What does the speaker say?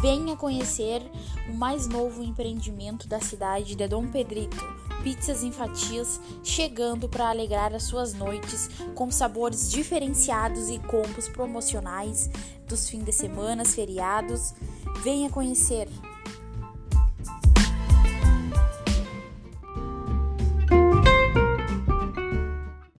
Venha conhecer o mais novo empreendimento da cidade de Dom Pedrito, pizzas em fatias, chegando para alegrar as suas noites com sabores diferenciados e combos promocionais dos fins de semana, feriados. Venha conhecer